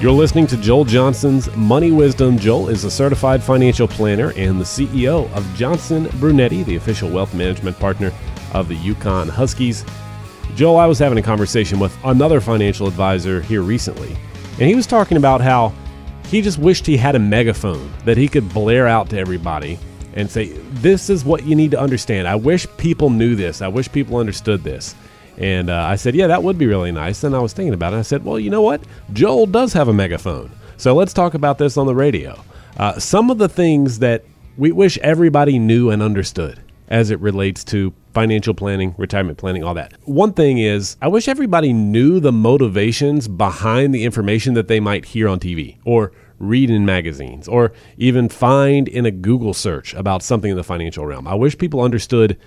You're listening to Joel Johnson's Money Wisdom. Joel is a certified financial planner and the CEO of Johnson Brunetti, the official wealth management partner of the UConn Huskies. Joel, I was having a conversation with another financial advisor here recently, and he was talking about how he just wished he had a megaphone that he could blare out to everybody and say, This is what you need to understand. I wish people knew this. I wish people understood this. And uh, I said, yeah, that would be really nice. And I was thinking about it. I said, well, you know what? Joel does have a megaphone. So let's talk about this on the radio. Uh, some of the things that we wish everybody knew and understood as it relates to financial planning, retirement planning, all that. One thing is, I wish everybody knew the motivations behind the information that they might hear on TV or read in magazines or even find in a Google search about something in the financial realm. I wish people understood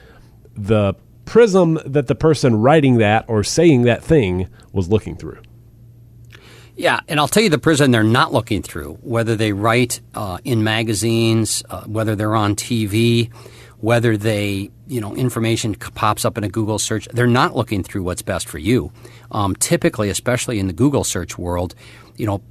the prism that the person writing that or saying that thing was looking through. Yeah, and I'll tell you the prism they're not looking through, whether they write uh, in magazines, uh, whether they're on TV, whether they, you know, information pops up in a Google search, they're not looking through what's best for you. Um, typically, especially in the Google search world, you know,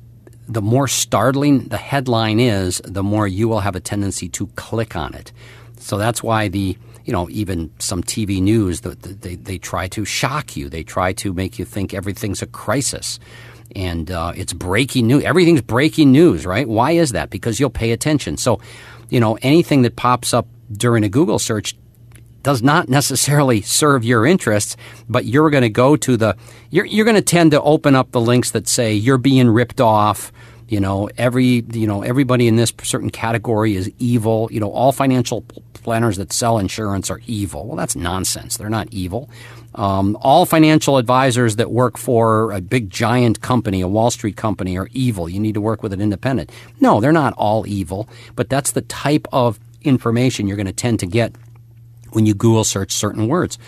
the more startling the headline is, the more you will have a tendency to click on it. So that's why the you know, even some TV news, that they, they try to shock you. They try to make you think everything's a crisis. And uh, it's breaking news. Everything's breaking news, right? Why is that? Because you'll pay attention. So, you know, anything that pops up during a Google search does not necessarily serve your interests, but you're going to go to the, you're, you're going to tend to open up the links that say you're being ripped off. You know, every, you know, everybody in this certain category is evil. You know, all financial planners that sell insurance are evil. Well, that's nonsense. They're not evil. Um, all financial advisors that work for a big giant company, a Wall Street company, are evil. You need to work with an independent. No, they're not all evil, but that's the type of information you're going to tend to get when you Google search certain words.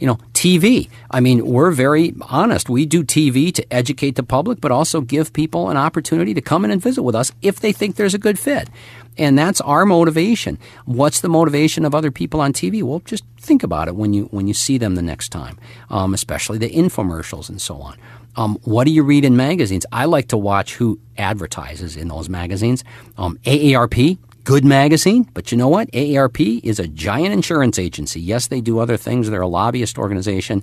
You know, TV. I mean, we're very honest. We do TV to educate the public, but also give people an opportunity to come in and visit with us if they think there's a good fit. And that's our motivation. What's the motivation of other people on TV? Well, just think about it when you when you see them the next time, um, especially the infomercials and so on. Um, what do you read in magazines? I like to watch who advertises in those magazines. Um, AARP, good magazine, but you know what? AARP is a giant insurance agency. Yes, they do other things. They're a lobbyist organization,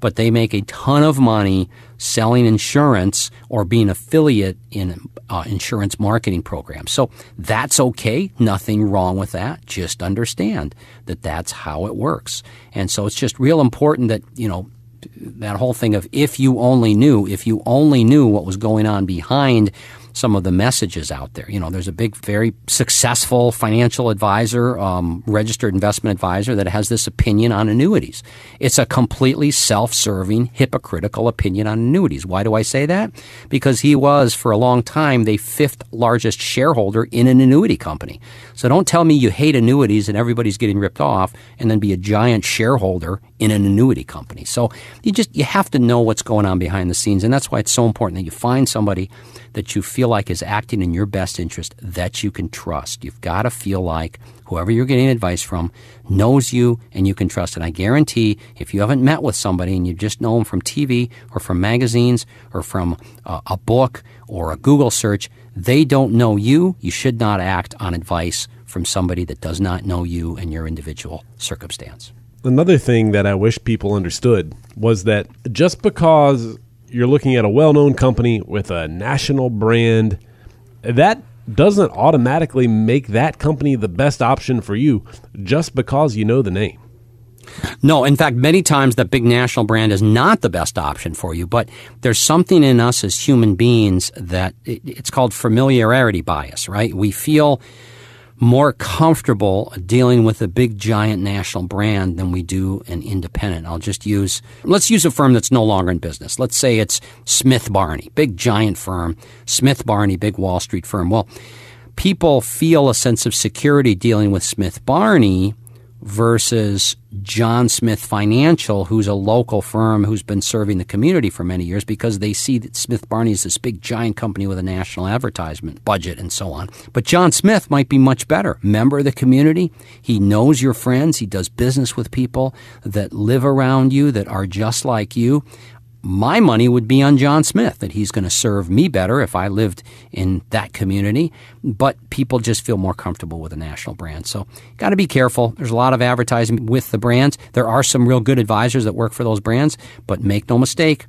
but they make a ton of money selling insurance or being affiliate in uh, insurance marketing programs. So that's okay. Nothing wrong with that. Just understand that that's how it works. And so it's just real important that, you know, that whole thing of if you only knew, if you only knew what was going on behind some of the messages out there. You know, there's a big, very successful financial advisor, um, registered investment advisor that has this opinion on annuities. It's a completely self-serving, hypocritical opinion on annuities. Why do I say that? Because he was, for a long time, the fifth largest shareholder in an annuity company. So don't tell me you hate annuities and everybody's getting ripped off and then be a giant shareholder in an annuity company. So you just, you have to know what's going on behind the scenes. And that's why it's so important that you find somebody that you feel like is acting in your best interest that you can trust. You've got to feel like whoever you're getting advice from knows you and you can trust. And I guarantee if you haven't met with somebody and you just know them from TV or from magazines or from a book or a Google search, they don't know you. You should not act on advice from somebody that does not know you and your individual circumstance. Another thing that I wish people understood was that just because you're looking at a well-known company with a national brand that doesn't automatically make that company the best option for you just because you know the name. No, in fact, many times that big national brand is not the best option for you, but there's something in us as human beings that it's called familiarity bias, right? We feel more comfortable dealing with a big giant national brand than we do an independent. I'll just use, let's use a firm that's no longer in business. Let's say it's Smith Barney, big giant firm, Smith Barney, big Wall Street firm. Well, people feel a sense of security dealing with Smith Barney versus John Smith Financial, who's a local firm who's been serving the community for many years because they see that Smith Barney is this big giant company with a national advertisement budget and so on. But John Smith might be much better. Member of the community. He knows your friends. He does business with people that live around you that are just like you my money would be on John Smith, that he's going to serve me better if I lived in that community. But people just feel more comfortable with a national brand. So, got to be careful. There's a lot of advertising with the brands. There are some real good advisors that work for those brands, but make no mistake,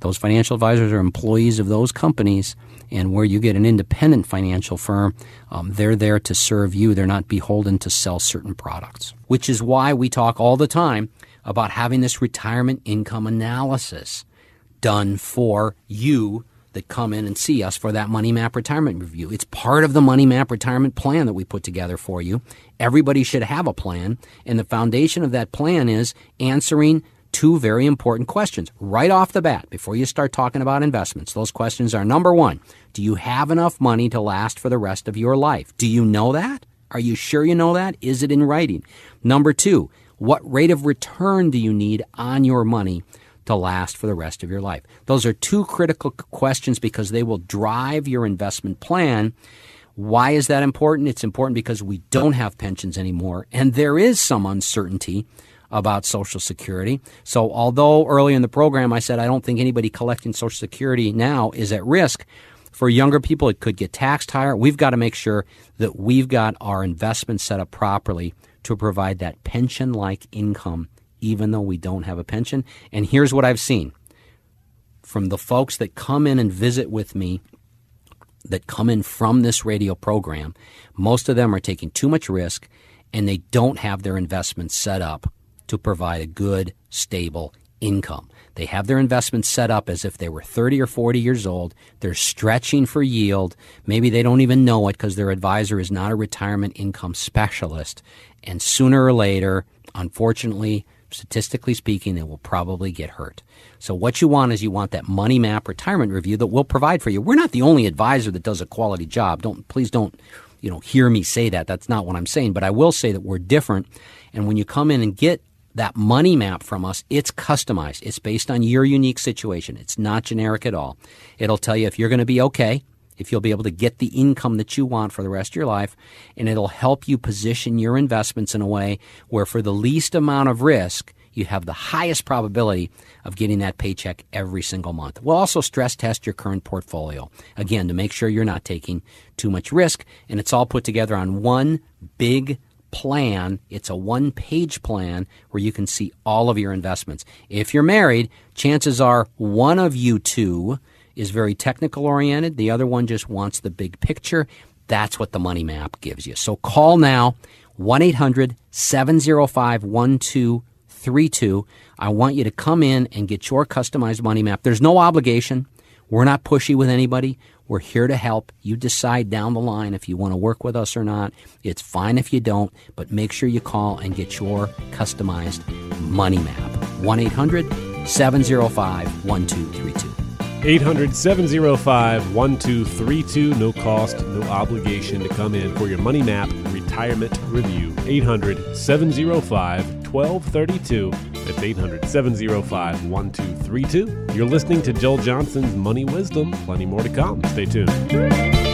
those financial advisors are employees of those companies. And where you get an independent financial firm, um, they're there to serve you. They're not beholden to sell certain products, which is why we talk all the time about having this retirement income analysis done for you that come in and see us for that Money Map retirement review. It's part of the Money Map retirement plan that we put together for you. Everybody should have a plan, and the foundation of that plan is answering two very important questions right off the bat before you start talking about investments. Those questions are number one, do you have enough money to last for the rest of your life? Do you know that? Are you sure you know that? Is it in writing? Number two, what rate of return do you need on your money to last for the rest of your life? Those are two critical questions because they will drive your investment plan. Why is that important? It's important because we don't have pensions anymore, and there is some uncertainty about Social Security. So, although early in the program I said I don't think anybody collecting Social Security now is at risk, for younger people it could get taxed higher. We've got to make sure that we've got our investments set up properly to provide that pension like income even though we don't have a pension. And here's what I've seen from the folks that come in and visit with me that come in from this radio program, most of them are taking too much risk and they don't have their investments set up to provide a good, stable income. They have their investments set up as if they were 30 or 40 years old. They're stretching for yield. Maybe they don't even know it because their advisor is not a retirement income specialist. And sooner or later, unfortunately, statistically speaking, they will probably get hurt. So what you want is you want that money map retirement review that we'll provide for you. We're not the only advisor that does a quality job. Don't please don't you know hear me say that. That's not what I'm saying. But I will say that we're different. And when you come in and get that money map from us, it's customized. It's based on your unique situation. It's not generic at all. It'll tell you if you're going to be okay if you'll be able to get the income that you want for the rest of your life, and it'll help you position your investments in a way where, for the least amount of risk, you have the highest probability of getting that paycheck every single month. We'll also stress test your current portfolio, again, to make sure you're not taking too much risk, and it's all put together on one big plan. It's a one page plan where you can see all of your investments. If you're married, chances are one of you two is very technical oriented. The other one just wants the big picture. That's what the money map gives you. So call now 1 800 705 1232. I want you to come in and get your customized money map. There's no obligation. We're not pushy with anybody. We're here to help. You decide down the line if you want to work with us or not. It's fine if you don't, but make sure you call and get your customized money map. 1 800 705 1232. 800 705 1232. No cost, no obligation to come in for your Money Map Retirement Review. 800 705 1232. That's 800 705 1232. You're listening to Joel Johnson's Money Wisdom. Plenty more to come. Stay tuned.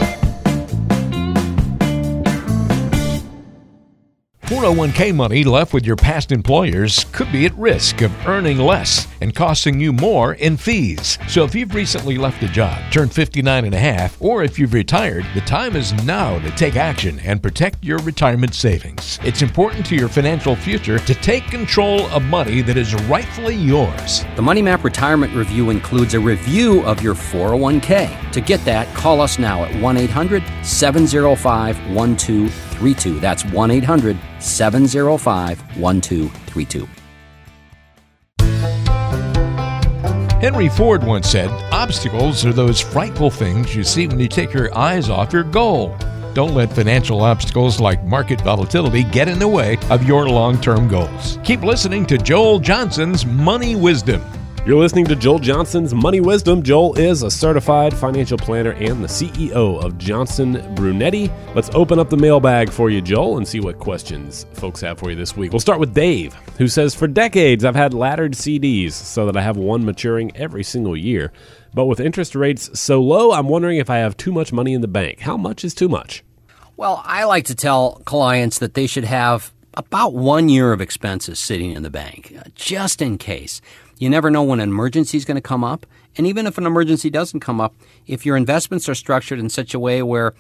401k money left with your past employers could be at risk of earning less and costing you more in fees. So if you've recently left a job, turned 59 and a half, or if you've retired, the time is now to take action and protect your retirement savings. It's important to your financial future to take control of money that is rightfully yours. The Money Map Retirement Review includes a review of your 401k. To get that, call us now at 1 800 705 1232. That's 1 800 705 1232. Henry Ford once said, Obstacles are those frightful things you see when you take your eyes off your goal. Don't let financial obstacles like market volatility get in the way of your long term goals. Keep listening to Joel Johnson's Money Wisdom. You're listening to Joel Johnson's Money Wisdom. Joel is a certified financial planner and the CEO of Johnson Brunetti. Let's open up the mailbag for you, Joel, and see what questions folks have for you this week. We'll start with Dave, who says For decades, I've had laddered CDs so that I have one maturing every single year. But with interest rates so low, I'm wondering if I have too much money in the bank. How much is too much? Well, I like to tell clients that they should have about one year of expenses sitting in the bank, uh, just in case. You never know when an emergency is going to come up. And even if an emergency doesn't come up, if your investments are structured in such a way where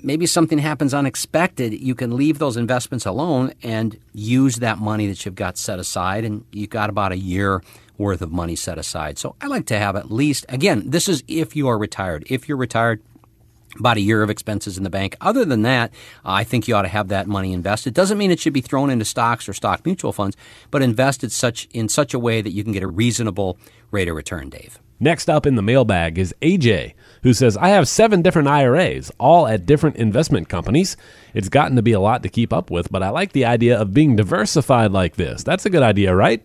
maybe something happens unexpected, you can leave those investments alone and use that money that you've got set aside. And you've got about a year worth of money set aside. So I like to have at least, again, this is if you are retired. If you're retired, about a year of expenses in the bank. Other than that, uh, I think you ought to have that money invested. Doesn't mean it should be thrown into stocks or stock mutual funds, but invested such in such a way that you can get a reasonable rate of return, Dave. Next up in the mailbag is AJ, who says, I have seven different IRAs, all at different investment companies. It's gotten to be a lot to keep up with, but I like the idea of being diversified like this. That's a good idea, right?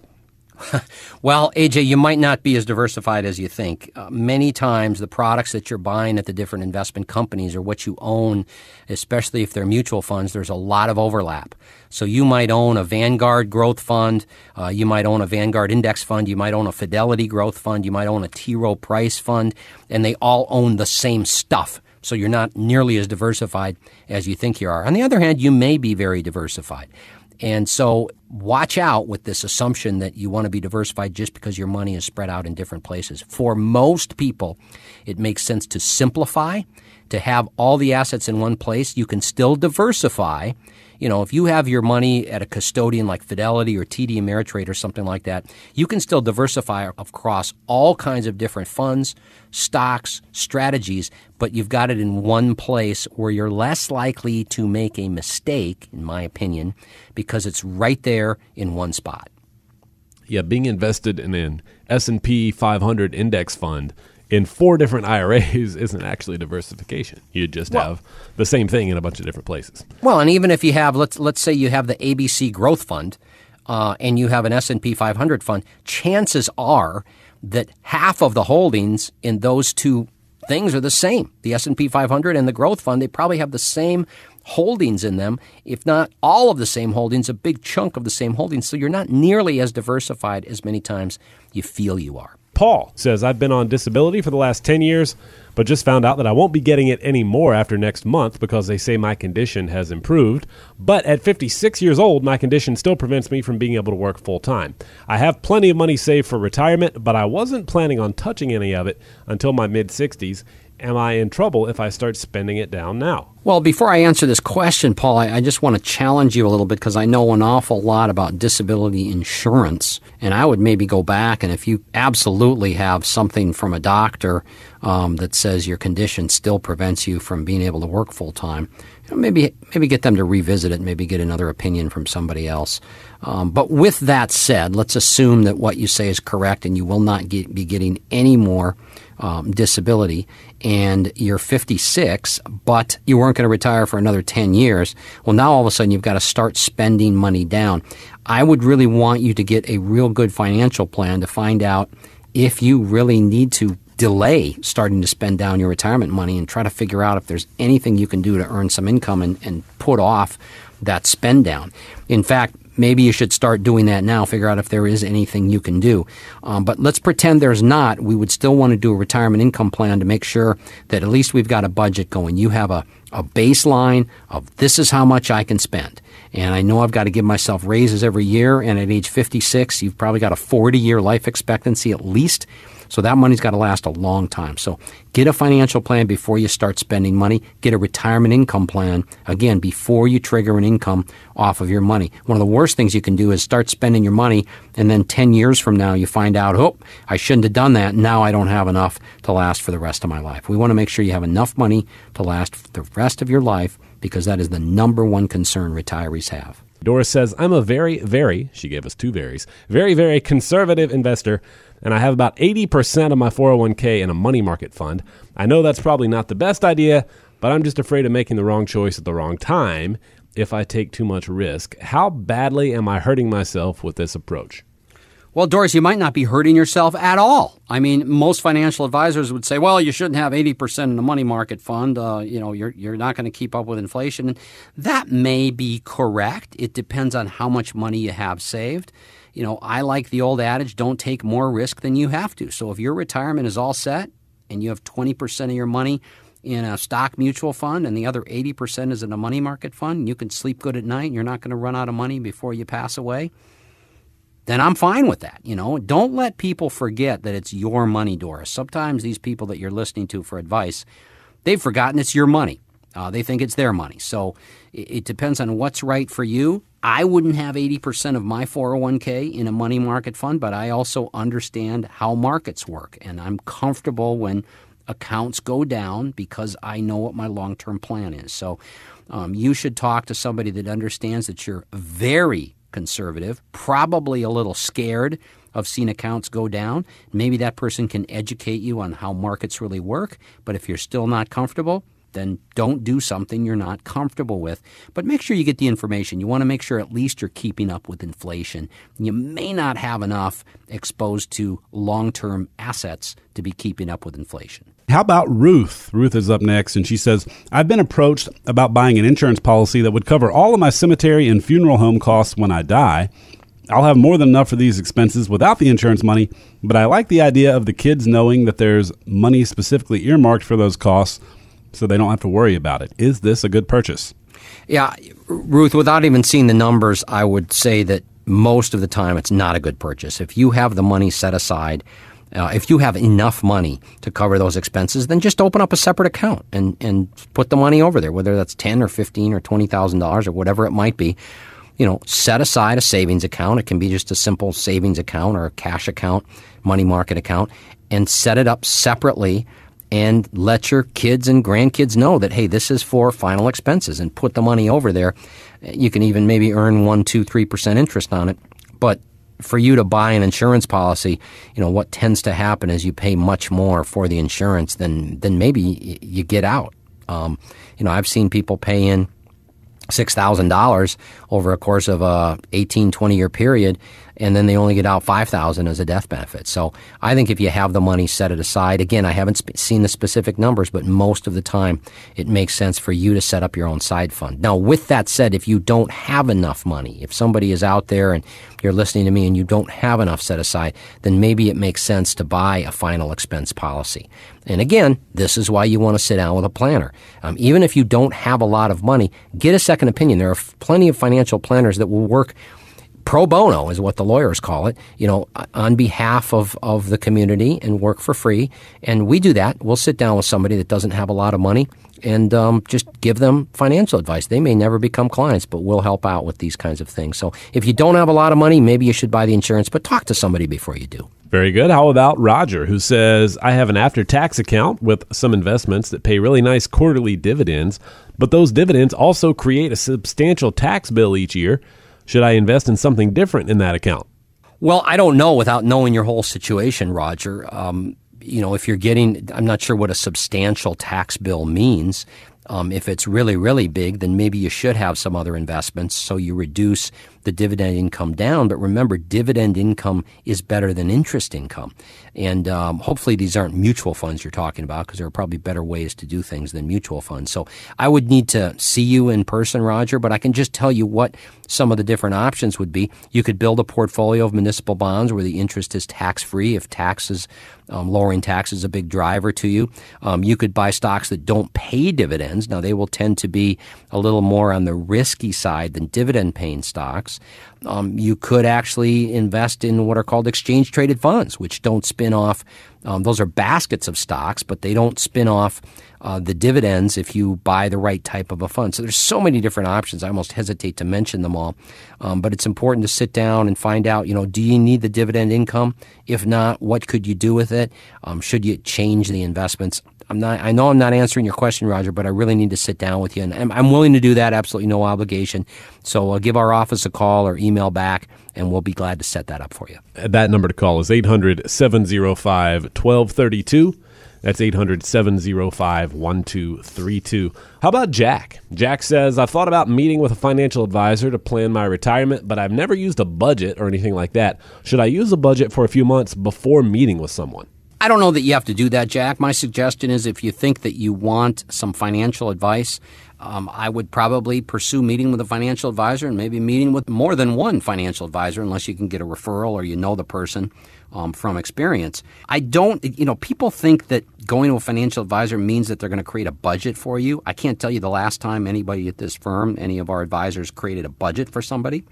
well, AJ, you might not be as diversified as you think. Uh, many times, the products that you're buying at the different investment companies or what you own, especially if they're mutual funds, there's a lot of overlap. So you might own a Vanguard growth fund, uh, you might own a Vanguard index fund, you might own a Fidelity growth fund, you might own a T. Rowe Price fund, and they all own the same stuff. So you're not nearly as diversified as you think you are. On the other hand, you may be very diversified. And so watch out with this assumption that you want to be diversified just because your money is spread out in different places. For most people, it makes sense to simplify, to have all the assets in one place. You can still diversify you know, if you have your money at a custodian like Fidelity or TD Ameritrade or something like that, you can still diversify across all kinds of different funds, stocks, strategies, but you've got it in one place where you're less likely to make a mistake, in my opinion, because it's right there in one spot. Yeah, being invested in an S&P 500 index fund in four different IRAs isn't actually diversification. You just well, have the same thing in a bunch of different places. Well, and even if you have let's let's say you have the ABC Growth Fund uh, and you have an S&P 500 fund, chances are that half of the holdings in those two things are the same. The S&P 500 and the Growth Fund, they probably have the same holdings in them, if not all of the same holdings, a big chunk of the same holdings. So you're not nearly as diversified as many times you feel you are. Paul says, I've been on disability for the last 10 years, but just found out that I won't be getting it anymore after next month because they say my condition has improved. But at 56 years old, my condition still prevents me from being able to work full time. I have plenty of money saved for retirement, but I wasn't planning on touching any of it until my mid 60s am I in trouble if I start spending it down now? Well, before I answer this question, Paul, I, I just want to challenge you a little bit because I know an awful lot about disability insurance. And I would maybe go back and if you absolutely have something from a doctor um, that says your condition still prevents you from being able to work full time, you know, maybe maybe get them to revisit it, maybe get another opinion from somebody else. Um, but with that said, let's assume that what you say is correct and you will not get, be getting any more um, disability and you're 56, but you weren't going to retire for another 10 years, well, now all of a sudden you've got to start spending money down. I would really want you to get a real good financial plan to find out if you really need to delay starting to spend down your retirement money and try to figure out if there's anything you can do to earn some income and, and put off that spend down. In fact, maybe you should start doing that now, figure out if there is anything you can do. Um, but let's pretend there's not. We would still want to do a retirement income plan to make sure that at least we've got a budget going. You have a, a baseline of this is how much I can spend. And I know I've got to give myself raises every year. And at age 56, you've probably got a 40 year life expectancy at least. So that money's got to last a long time. So get a financial plan before you start spending money. Get a retirement income plan, again, before you trigger an income off of your money. One of the worst things you can do is start spending your money and then 10 years from now you find out, oh, I shouldn't have done that. Now I don't have enough to last for the rest of my life. We want to make sure you have enough money to last the rest of your life because that is the number one concern retirees have. Doris says, I'm a very, very, she gave us two varies, very, very conservative investor and I have about 80% of my 401k in a money market fund. I know that's probably not the best idea, but I'm just afraid of making the wrong choice at the wrong time if I take too much risk. How badly am I hurting myself with this approach? Well, Doris, you might not be hurting yourself at all. I mean, most financial advisors would say, "Well, you shouldn't have eighty percent in a money market fund. Uh, you know, you're you're not going to keep up with inflation." And that may be correct. It depends on how much money you have saved. You know, I like the old adage: "Don't take more risk than you have to." So, if your retirement is all set and you have twenty percent of your money in a stock mutual fund and the other 80% is in a money market fund, you can sleep good at night you're not going to run out of money before you pass away then I'm fine with that. You know, don't let people forget that it's your money, Doris. Sometimes these people that you're listening to for advice, they've forgotten it's your money. Uh, they think it's their money. So it, it depends on what's right for you. I wouldn't have 80% of my 401k in a money market fund, but I also understand how markets work. And I'm comfortable when accounts go down because I know what my long term plan is. So um, you should talk to somebody that understands that you're very conservative, probably a little scared of seeing accounts go down. Maybe that person can educate you on how markets really work, but if you're still not comfortable, then don't do something you're not comfortable with. But make sure you get the information. You want to make sure at least you're keeping up with inflation. You may not have enough exposed to long term assets to be keeping up with inflation. How about Ruth? Ruth is up next, and she says, I've been approached about buying an insurance policy that would cover all of my cemetery and funeral home costs when I die. I'll have more than enough for these expenses without the insurance money, but I like the idea of the kids knowing that there's money specifically earmarked for those costs so they don't have to worry about it. Is this a good purchase? Yeah, Ruth, without even seeing the numbers, I would say that most of the time it's not a good purchase. If you have the money set aside, uh, if you have enough money to cover those expenses, then just open up a separate account and, and put the money over there, whether that's ten or fifteen or twenty thousand dollars or whatever it might be. You know, set aside a savings account. It can be just a simple savings account or a cash account, money market account, and set it up separately and let your kids and grandkids know that hey, this is for final expenses, and put the money over there. You can even maybe earn one, two, three percent interest on it, but for you to buy an insurance policy, you know, what tends to happen is you pay much more for the insurance than, than maybe you get out. Um, you know, I've seen people pay in $6,000 over a course of a 18, 20 year period and then they only get out 5000 as a death benefit. So I think if you have the money, set it aside. Again, I haven't sp- seen the specific numbers, but most of the time it makes sense for you to set up your own side fund. Now, with that said, if you don't have enough money, if somebody is out there and you're listening to me and you don't have enough set aside, then maybe it makes sense to buy a final expense policy. And again, this is why you want to sit down with a planner. Um, even if you don't have a lot of money, get a second opinion. There are f- plenty of financial planners that will work pro bono is what the lawyers call it, you know, on behalf of, of the community and work for free. And we do that. We'll sit down with somebody that doesn't have a lot of money and um, just give them financial advice. They may never become clients, but we'll help out with these kinds of things. So if you don't have a lot of money, maybe you should buy the insurance, but talk to somebody before you do. Very good. How about Roger, who says, I have an after tax account with some investments that pay really nice quarterly dividends, but those dividends also create a substantial tax bill each year. Should I invest in something different in that account? Well, I don't know without knowing your whole situation, Roger. Um, you know, if you're getting, I'm not sure what a substantial tax bill means. Um, if it's really, really big, then maybe you should have some other investments so you reduce the dividend income down. But remember, dividend income is better than interest income. And um, hopefully, these aren't mutual funds you're talking about because there are probably better ways to do things than mutual funds. So I would need to see you in person, Roger, but I can just tell you what some of the different options would be. You could build a portfolio of municipal bonds where the interest is tax free if taxes, um, lowering taxes is a big driver to you. Um, you could buy stocks that don't pay dividends. Now, they will tend to be a little more on the risky side than dividend paying stocks. Um, you could actually invest in what are called exchange traded funds, which don't spin off. Um, those are baskets of stocks, but they don't spin off uh, the dividends if you buy the right type of a fund. So there's so many different options. I almost hesitate to mention them all, um, but it's important to sit down and find out. You know, do you need the dividend income? If not, what could you do with it? Um, should you change the investments? I'm not. I know I'm not answering your question, Roger, but I really need to sit down with you, and I'm, I'm willing to do that. Absolutely no obligation. So uh, give our office a call or email back, and we'll be glad to set that up for you. That number to call is 800 705 1232. That's 800 705 1232. How about Jack? Jack says, I've thought about meeting with a financial advisor to plan my retirement, but I've never used a budget or anything like that. Should I use a budget for a few months before meeting with someone? I don't know that you have to do that, Jack. My suggestion is if you think that you want some financial advice, um, I would probably pursue meeting with a financial advisor and maybe meeting with more than one financial advisor, unless you can get a referral or you know the person um, from experience. I don't, you know, people think that going to a financial advisor means that they're going to create a budget for you. I can't tell you the last time anybody at this firm, any of our advisors, created a budget for somebody.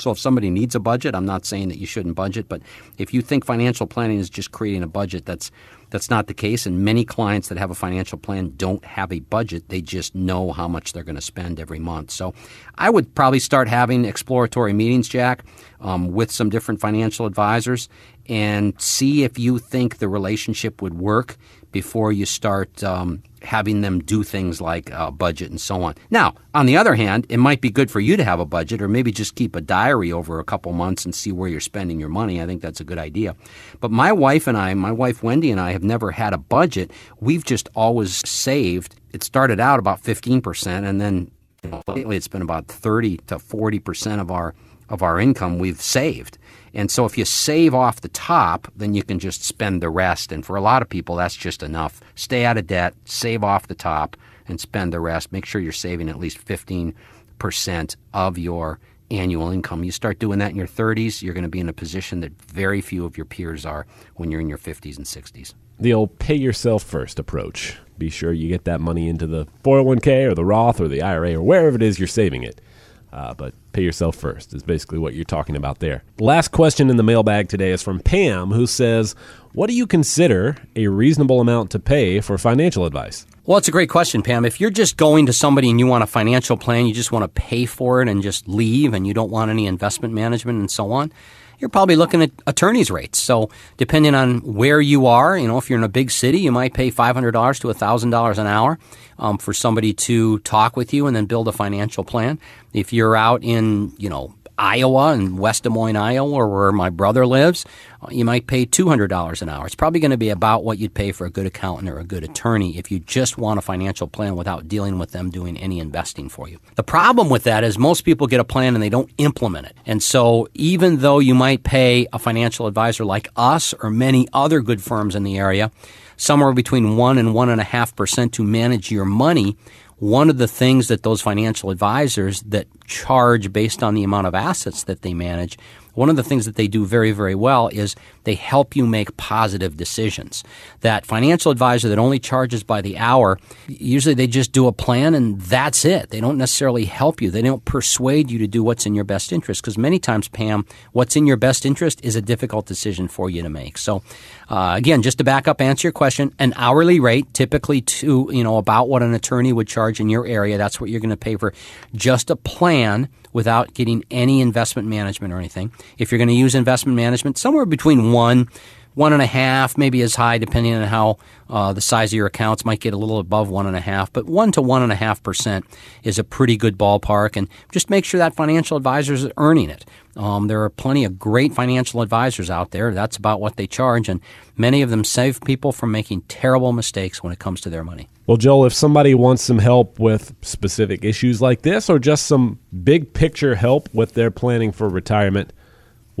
So if somebody needs a budget, I'm not saying that you shouldn't budget, but if you think financial planning is just creating a budget, that's that's not the case. And many clients that have a financial plan don't have a budget; they just know how much they're going to spend every month. So I would probably start having exploratory meetings, Jack, um, with some different financial advisors, and see if you think the relationship would work before you start um, having them do things like uh, budget and so on. Now, on the other hand, it might be good for you to have a budget or maybe just keep a diary over a couple months and see where you're spending your money. I think that's a good idea. But my wife and I, my wife Wendy and I, have never had a budget. We've just always saved. It started out about 15%, and then you know, lately it's been about 30 to 40% of our of our income we've saved. And so if you save off the top, then you can just spend the rest. And for a lot of people, that's just enough. Stay out of debt, save off the top, and spend the rest. Make sure you're saving at least 15% of your annual income. You start doing that in your 30s, you're going to be in a position that very few of your peers are when you're in your 50s and 60s. The old pay yourself first approach. Be sure you get that money into the 401k or the Roth or the IRA or wherever it is you're saving it. Uh, but pay yourself first is basically what you're talking about there. Last question in the mailbag today is from Pam, who says, What do you consider a reasonable amount to pay for financial advice? Well, it's a great question, Pam. If you're just going to somebody and you want a financial plan, you just want to pay for it and just leave, and you don't want any investment management and so on, you're probably looking at attorney's rates. So depending on where you are, you know, if you're in a big city, you might pay $500 to $1,000 an hour um, for somebody to talk with you and then build a financial plan. If you're out in, you know, Iowa and West Des Moines, Iowa, where my brother lives, you might pay $200 an hour. It's probably going to be about what you'd pay for a good accountant or a good attorney if you just want a financial plan without dealing with them doing any investing for you. The problem with that is most people get a plan and they don't implement it. And so even though you might pay a financial advisor like us or many other good firms in the area, somewhere between one and one and a half percent to manage your money, one of the things that those financial advisors that charge based on the amount of assets that they manage one of the things that they do very, very well is they help you make positive decisions. That financial advisor that only charges by the hour, usually they just do a plan and that's it. They don't necessarily help you. They don't persuade you to do what's in your best interest because many times, Pam, what's in your best interest is a difficult decision for you to make. So, uh, again, just to back up, answer your question, an hourly rate, typically to, you know, about what an attorney would charge in your area. That's what you're going to pay for just a plan without getting any investment management or anything. If you're going to use investment management, somewhere between one, one and a half, maybe as high, depending on how uh, the size of your accounts might get a little above one and a half, but one to one and a half percent is a pretty good ballpark. And just make sure that financial advisor is earning it. Um, there are plenty of great financial advisors out there. That's about what they charge, and many of them save people from making terrible mistakes when it comes to their money. Well, Joel, if somebody wants some help with specific issues like this or just some big picture help with their planning for retirement,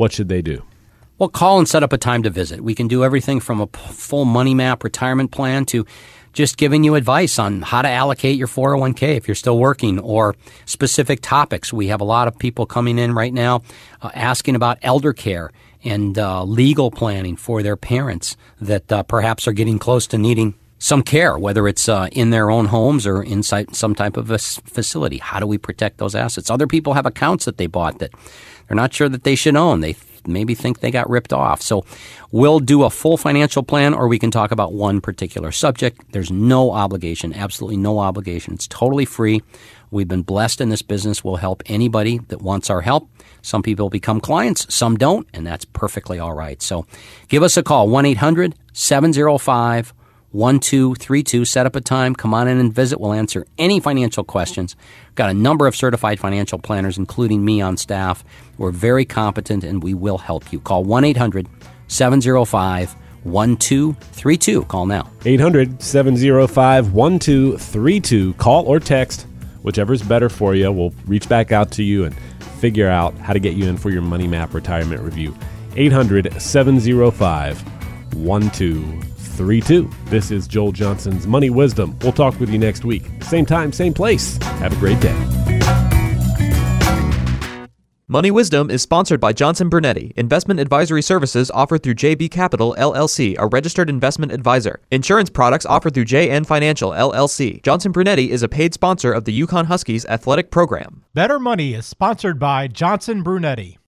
what should they do? Well, call and set up a time to visit. We can do everything from a full money map retirement plan to just giving you advice on how to allocate your 401k if you're still working or specific topics. We have a lot of people coming in right now uh, asking about elder care and uh, legal planning for their parents that uh, perhaps are getting close to needing some care, whether it's uh, in their own homes or inside some type of a facility. How do we protect those assets? Other people have accounts that they bought that they're not sure that they should own. They maybe think they got ripped off. So we'll do a full financial plan or we can talk about one particular subject. There's no obligation, absolutely no obligation. It's totally free. We've been blessed in this business. We'll help anybody that wants our help. Some people become clients, some don't, and that's perfectly all right. So give us a call, 1 800 705 1232. Set up a time, come on in and visit. We'll answer any financial questions. Got a number of certified financial planners, including me on staff. We're very competent and we will help you. Call 1 800 705 1232. Call now. 800 705 1232. Call or text, whichever is better for you. We'll reach back out to you and figure out how to get you in for your Money Map retirement review. 800 705 1232. This is Joel Johnson's Money Wisdom. We'll talk with you next week. Same time, same place. Have a great day. Money Wisdom is sponsored by Johnson Brunetti, investment advisory services offered through JB Capital LLC, a registered investment advisor. Insurance products offered through JN Financial LLC. Johnson Brunetti is a paid sponsor of the UConn Huskies athletic program. Better Money is sponsored by Johnson Brunetti.